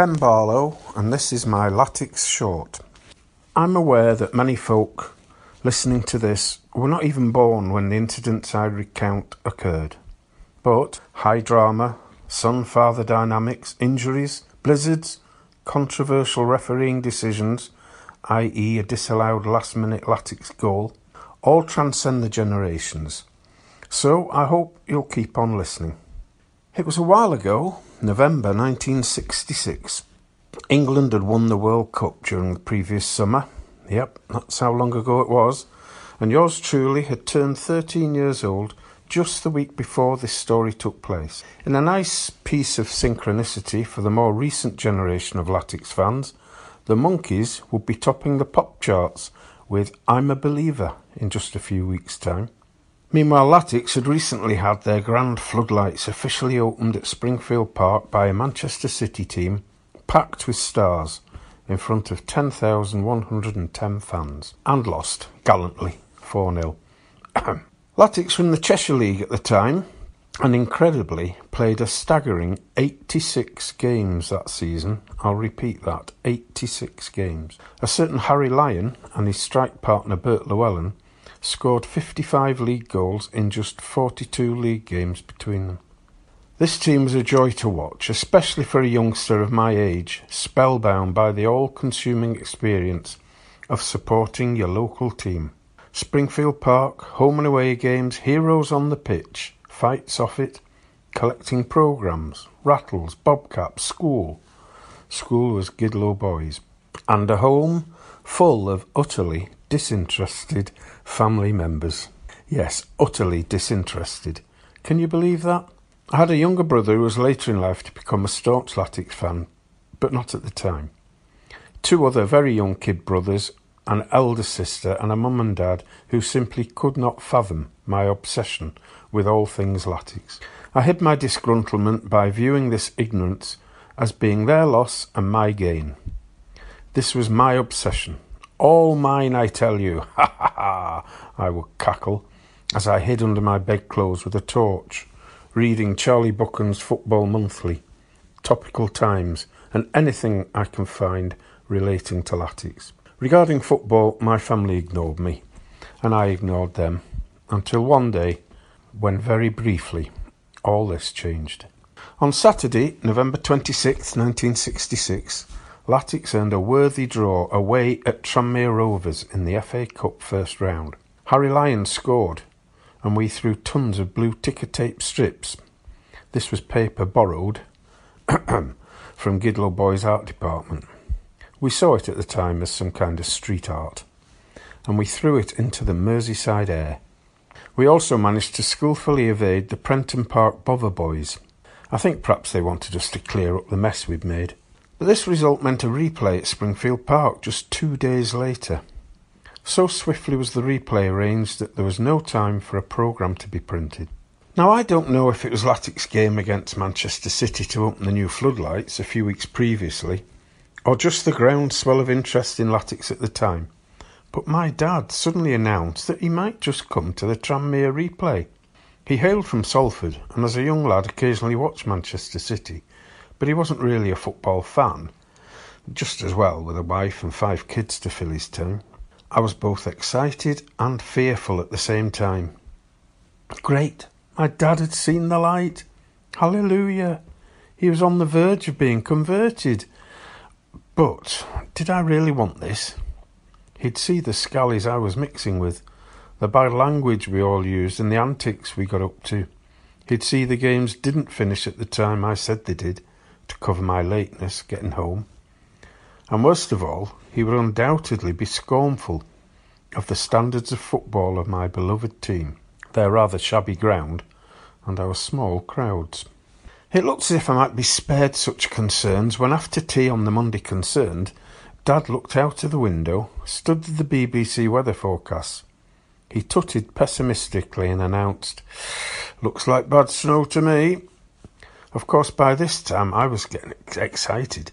Ken Barlow, and this is my Latics short. I'm aware that many folk listening to this were not even born when the incidents I recount occurred. But high drama, son father dynamics, injuries, blizzards, controversial refereeing decisions, i.e., a disallowed last minute Latics goal, all transcend the generations. So I hope you'll keep on listening. It was a while ago, November 1966. England had won the World Cup during the previous summer. Yep, that's how long ago it was. And yours truly had turned 13 years old just the week before this story took place. In a nice piece of synchronicity for the more recent generation of Latics fans, the Monkees would be topping the pop charts with I'm a Believer in just a few weeks' time. Meanwhile, Latics had recently had their grand floodlights officially opened at Springfield Park by a Manchester City team packed with stars in front of 10,110 fans and lost gallantly 4 0. Latics were in the Cheshire League at the time and incredibly played a staggering 86 games that season. I'll repeat that 86 games. A certain Harry Lyon and his strike partner Bert Llewellyn scored 55 league goals in just 42 league games between them. This team was a joy to watch, especially for a youngster of my age, spellbound by the all consuming experience of supporting your local team. Springfield Park, home and away games, heroes on the pitch, fights off it, collecting programmes, rattles, bobcaps, school. School was Gidlow Boys. And a home full of utterly disinterested family members. Yes, utterly disinterested. Can you believe that? I had a younger brother who was later in life to become a staunch Latics fan, but not at the time. Two other very young kid brothers, an elder sister, and a mum and dad who simply could not fathom my obsession with all things Latics. I hid my disgruntlement by viewing this ignorance as being their loss and my gain. This was my obsession, all mine, I tell you. Ha ha ha! I would cackle as I hid under my bedclothes with a torch, reading Charlie Buchan's Football Monthly, Topical Times, and anything I can find relating to Latics. Regarding football, my family ignored me, and I ignored them, until one day, when very briefly, all this changed. On Saturday, November 26, 1966, Latics earned a worthy draw away at Tranmere Rovers in the FA Cup first round. Harry Lyon scored, and we threw tons of blue ticker tape strips. This was paper borrowed from Gidlow Boys' art department. We saw it at the time as some kind of street art, and we threw it into the Merseyside air. We also managed to skilfully evade the Prenton Park Bother Boys. I think perhaps they wanted us to clear up the mess we'd made. But this result meant a replay at Springfield Park just two days later. So swiftly was the replay arranged that there was no time for a programme to be printed. Now, I don't know if it was Latics' game against Manchester City to open the new floodlights a few weeks previously, or just the groundswell of interest in Latics at the time, but my dad suddenly announced that he might just come to the Tranmere replay. He hailed from Salford, and as a young lad occasionally watched Manchester City, but he wasn't really a football fan. Just as well with a wife and five kids to fill his time. I was both excited and fearful at the same time. Great! My dad had seen the light. Hallelujah! He was on the verge of being converted. But did I really want this? He'd see the scallies I was mixing with, the bad language we all used, and the antics we got up to. He'd see the games didn't finish at the time I said they did to cover my lateness getting home. And worst of all, he would undoubtedly be scornful of the standards of football of my beloved team, their rather shabby ground, and our small crowds. It looked as if I might be spared such concerns when, after tea on the Monday concerned, Dad looked out of the window, studied the BBC weather forecast. He tutted pessimistically and announced, Looks like bad snow to me. Of course, by this time I was getting excited.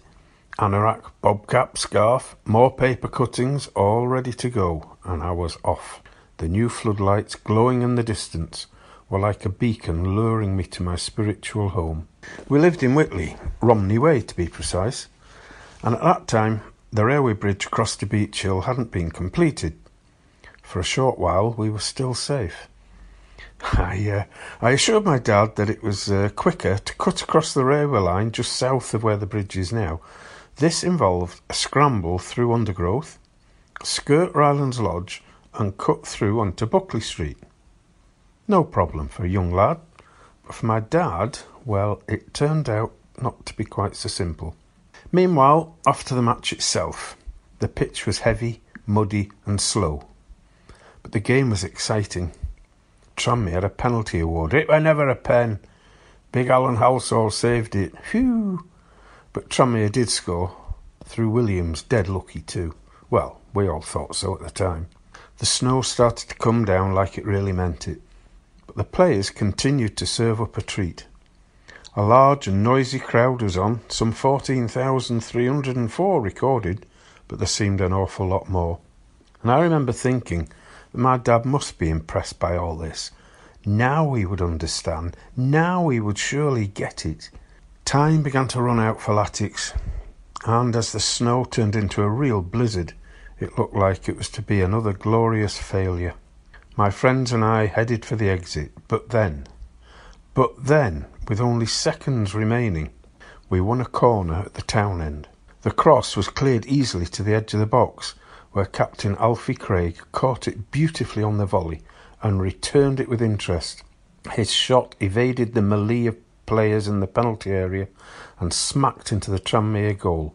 Anorak, bobcap, scarf, more paper cuttings, all ready to go, and I was off. The new floodlights glowing in the distance were like a beacon luring me to my spiritual home. We lived in Whitley, Romney Way to be precise, and at that time the railway bridge across to Beech Hill hadn't been completed. For a short while we were still safe. I, uh, I assured my dad that it was uh, quicker to cut across the railway line just south of where the bridge is now. This involved a scramble through undergrowth, skirt Rylands Lodge, and cut through onto Buckley Street. No problem for a young lad, but for my dad, well, it turned out not to be quite so simple. Meanwhile, off to the match itself. The pitch was heavy, muddy, and slow. But the game was exciting. Tranmere had a penalty award. It were never a pen. Big Alan Halsall saved it. Phew! But Tranmere did score. Through Williams, dead lucky too. Well, we all thought so at the time. The snow started to come down like it really meant it. But the players continued to serve up a treat. A large and noisy crowd was on, some 14,304 recorded, but there seemed an awful lot more. And I remember thinking, my dad must be impressed by all this. Now he would understand. Now he would surely get it. Time began to run out for Latics, and as the snow turned into a real blizzard, it looked like it was to be another glorious failure. My friends and I headed for the exit, but then, but then, with only seconds remaining, we won a corner at the town end. The cross was cleared easily to the edge of the box, where Captain Alfie Craig caught it beautifully on the volley and returned it with interest. His shot evaded the melee of players in the penalty area and smacked into the Tranmere goal,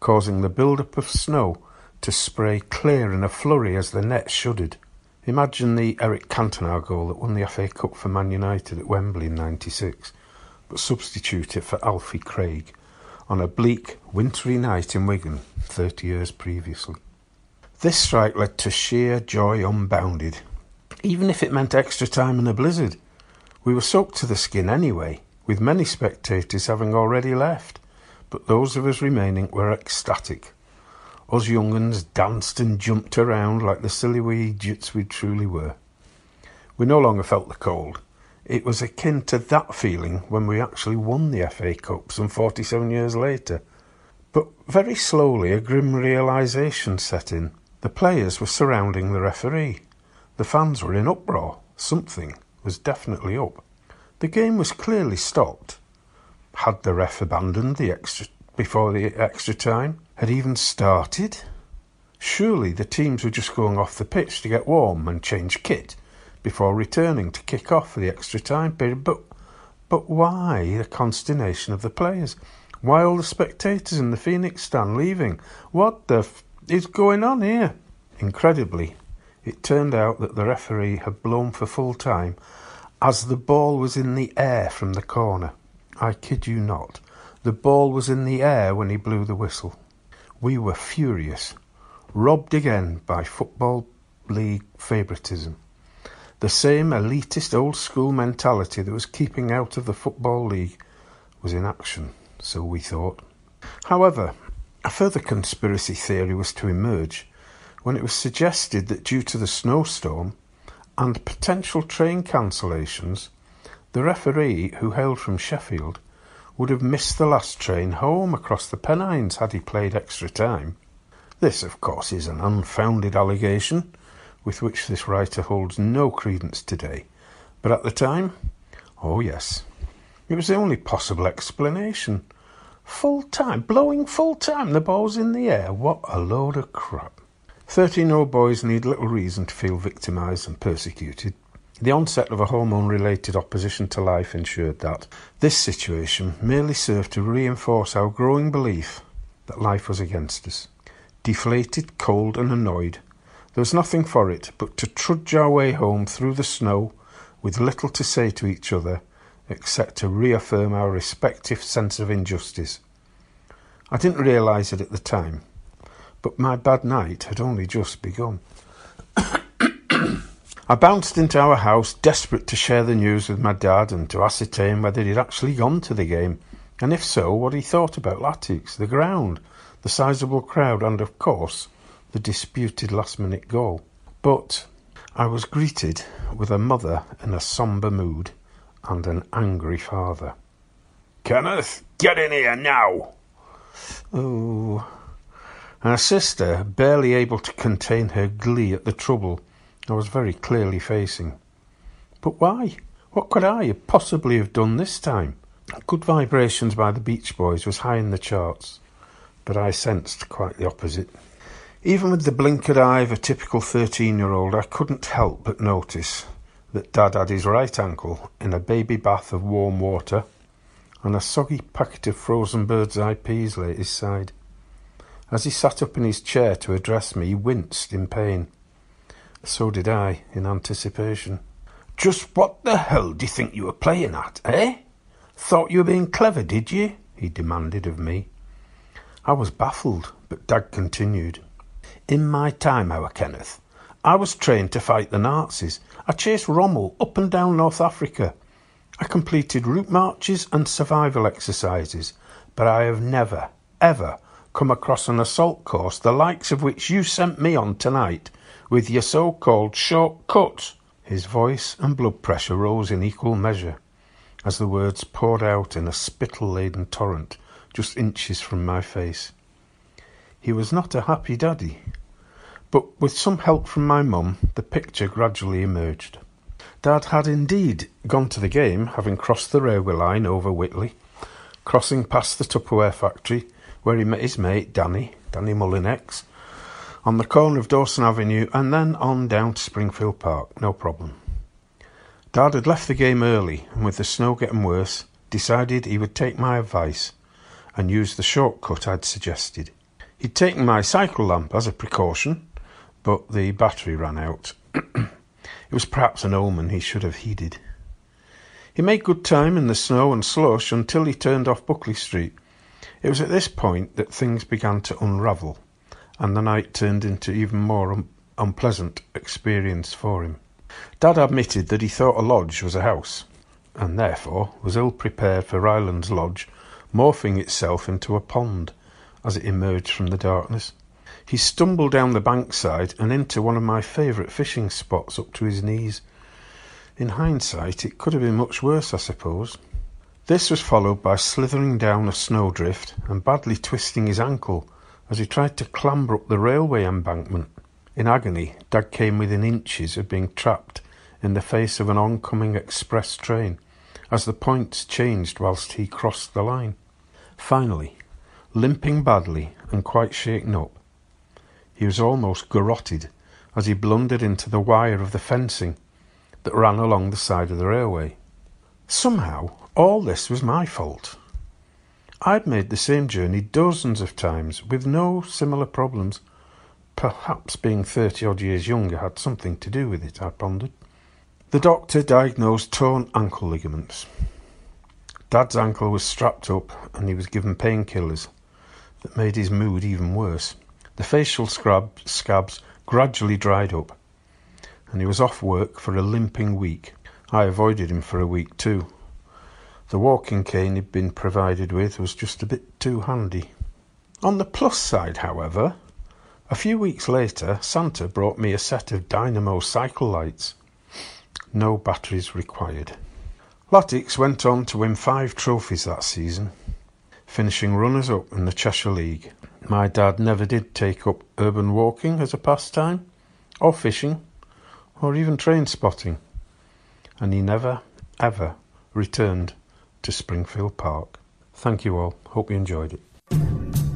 causing the build-up of snow to spray clear in a flurry as the net shuddered. Imagine the Eric Cantona goal that won the FA Cup for Man United at Wembley in 96, but substitute it for Alfie Craig on a bleak, wintry night in Wigan 30 years previously. This strike led to sheer joy unbounded, even if it meant extra time and a blizzard. We were soaked to the skin anyway, with many spectators having already left, but those of us remaining were ecstatic. Us young'uns danced and jumped around like the silly wee idiots we truly were. We no longer felt the cold. It was akin to that feeling when we actually won the FA Cup some 47 years later. But very slowly a grim realization set in. The players were surrounding the referee. The fans were in uproar. Something was definitely up. The game was clearly stopped. Had the ref abandoned the extra before the extra time had even started? Surely the teams were just going off the pitch to get warm and change kit before returning to kick off for the extra time period. But but why the consternation of the players? Why all the spectators in the Phoenix stand leaving? What the f- is going on here? Incredibly, it turned out that the referee had blown for full time as the ball was in the air from the corner. I kid you not. The ball was in the air when he blew the whistle. We were furious, robbed again by Football League favouritism. The same elitist old school mentality that was keeping out of the Football League was in action, so we thought. However, a further conspiracy theory was to emerge when it was suggested that due to the snowstorm and potential train cancellations, the referee, who hailed from Sheffield, would have missed the last train home across the Pennines had he played extra time. This, of course, is an unfounded allegation with which this writer holds no credence today, but at the time, oh yes, it was the only possible explanation. Full time, blowing full time, the ball's in the air. What a load of crap. 13 year old boys need little reason to feel victimised and persecuted. The onset of a hormone related opposition to life ensured that. This situation merely served to reinforce our growing belief that life was against us. Deflated, cold, and annoyed, there was nothing for it but to trudge our way home through the snow with little to say to each other except to reaffirm our respective sense of injustice. I didn't realise it at the time, but my bad night had only just begun. I bounced into our house, desperate to share the news with my dad and to ascertain whether he'd actually gone to the game, and if so, what he thought about Latics, the ground, the sizable crowd, and, of course, the disputed last minute goal. But I was greeted with a mother in a sombre mood and an angry father. Kenneth, get in here now! Oh. A sister, barely able to contain her glee at the trouble I was very clearly facing. But why? What could I possibly have done this time? Good Vibrations by the Beach Boys was high in the charts, but I sensed quite the opposite. Even with the blinkered eye of a typical 13 year old, I couldn't help but notice that Dad had his right ankle in a baby bath of warm water and a soggy packet of frozen bird's eye peas lay at his side. As he sat up in his chair to address me, he winced in pain. So did I, in anticipation. Just what the hell do you think you were playing at, eh? Thought you were being clever, did you? he demanded of me. I was baffled, but Dad continued. In my time, our Kenneth, I was trained to fight the Nazis. I chased Rommel up and down North Africa. I completed route marches and survival exercises, but I have never, ever come across an assault course the likes of which you sent me on tonight with your so called short cuts. His voice and blood pressure rose in equal measure as the words poured out in a spittle laden torrent just inches from my face. He was not a happy daddy, but with some help from my mum, the picture gradually emerged. Dad had indeed gone to the game, having crossed the railway line over Whitley, crossing past the Tupperware factory, where he met his mate Danny, Danny Mullinex, on the corner of Dawson Avenue, and then on down to Springfield Park, no problem. Dad had left the game early, and with the snow getting worse, decided he would take my advice and use the shortcut I'd suggested. He'd taken my cycle lamp as a precaution, but the battery ran out. It was perhaps an omen he should have heeded. He made good time in the snow and slush until he turned off Buckley Street. It was at this point that things began to unravel, and the night turned into even more un- unpleasant experience for him. Dad admitted that he thought a lodge was a house, and therefore was ill prepared for Ryland's lodge morphing itself into a pond as it emerged from the darkness. He stumbled down the bankside and into one of my favourite fishing spots up to his knees. In hindsight, it could have been much worse, I suppose. This was followed by slithering down a snowdrift and badly twisting his ankle as he tried to clamber up the railway embankment. In agony, Dad came within inches of being trapped in the face of an oncoming express train as the points changed whilst he crossed the line. Finally, limping badly and quite shaken up, he was almost garroted as he blundered into the wire of the fencing that ran along the side of the railway. Somehow, all this was my fault. I'd made the same journey dozens of times with no similar problems. Perhaps being thirty odd years younger had something to do with it, I pondered. The doctor diagnosed torn ankle ligaments. Dad's ankle was strapped up and he was given painkillers that made his mood even worse. The facial scrub, scabs gradually dried up, and he was off work for a limping week. I avoided him for a week too. The walking cane he'd been provided with was just a bit too handy. On the plus side, however, a few weeks later, Santa brought me a set of dynamo cycle lights. No batteries required. Latics went on to win five trophies that season, finishing runners up in the Cheshire League. My dad never did take up urban walking as a pastime, or fishing, or even train spotting, and he never, ever returned to Springfield Park. Thank you all. Hope you enjoyed it.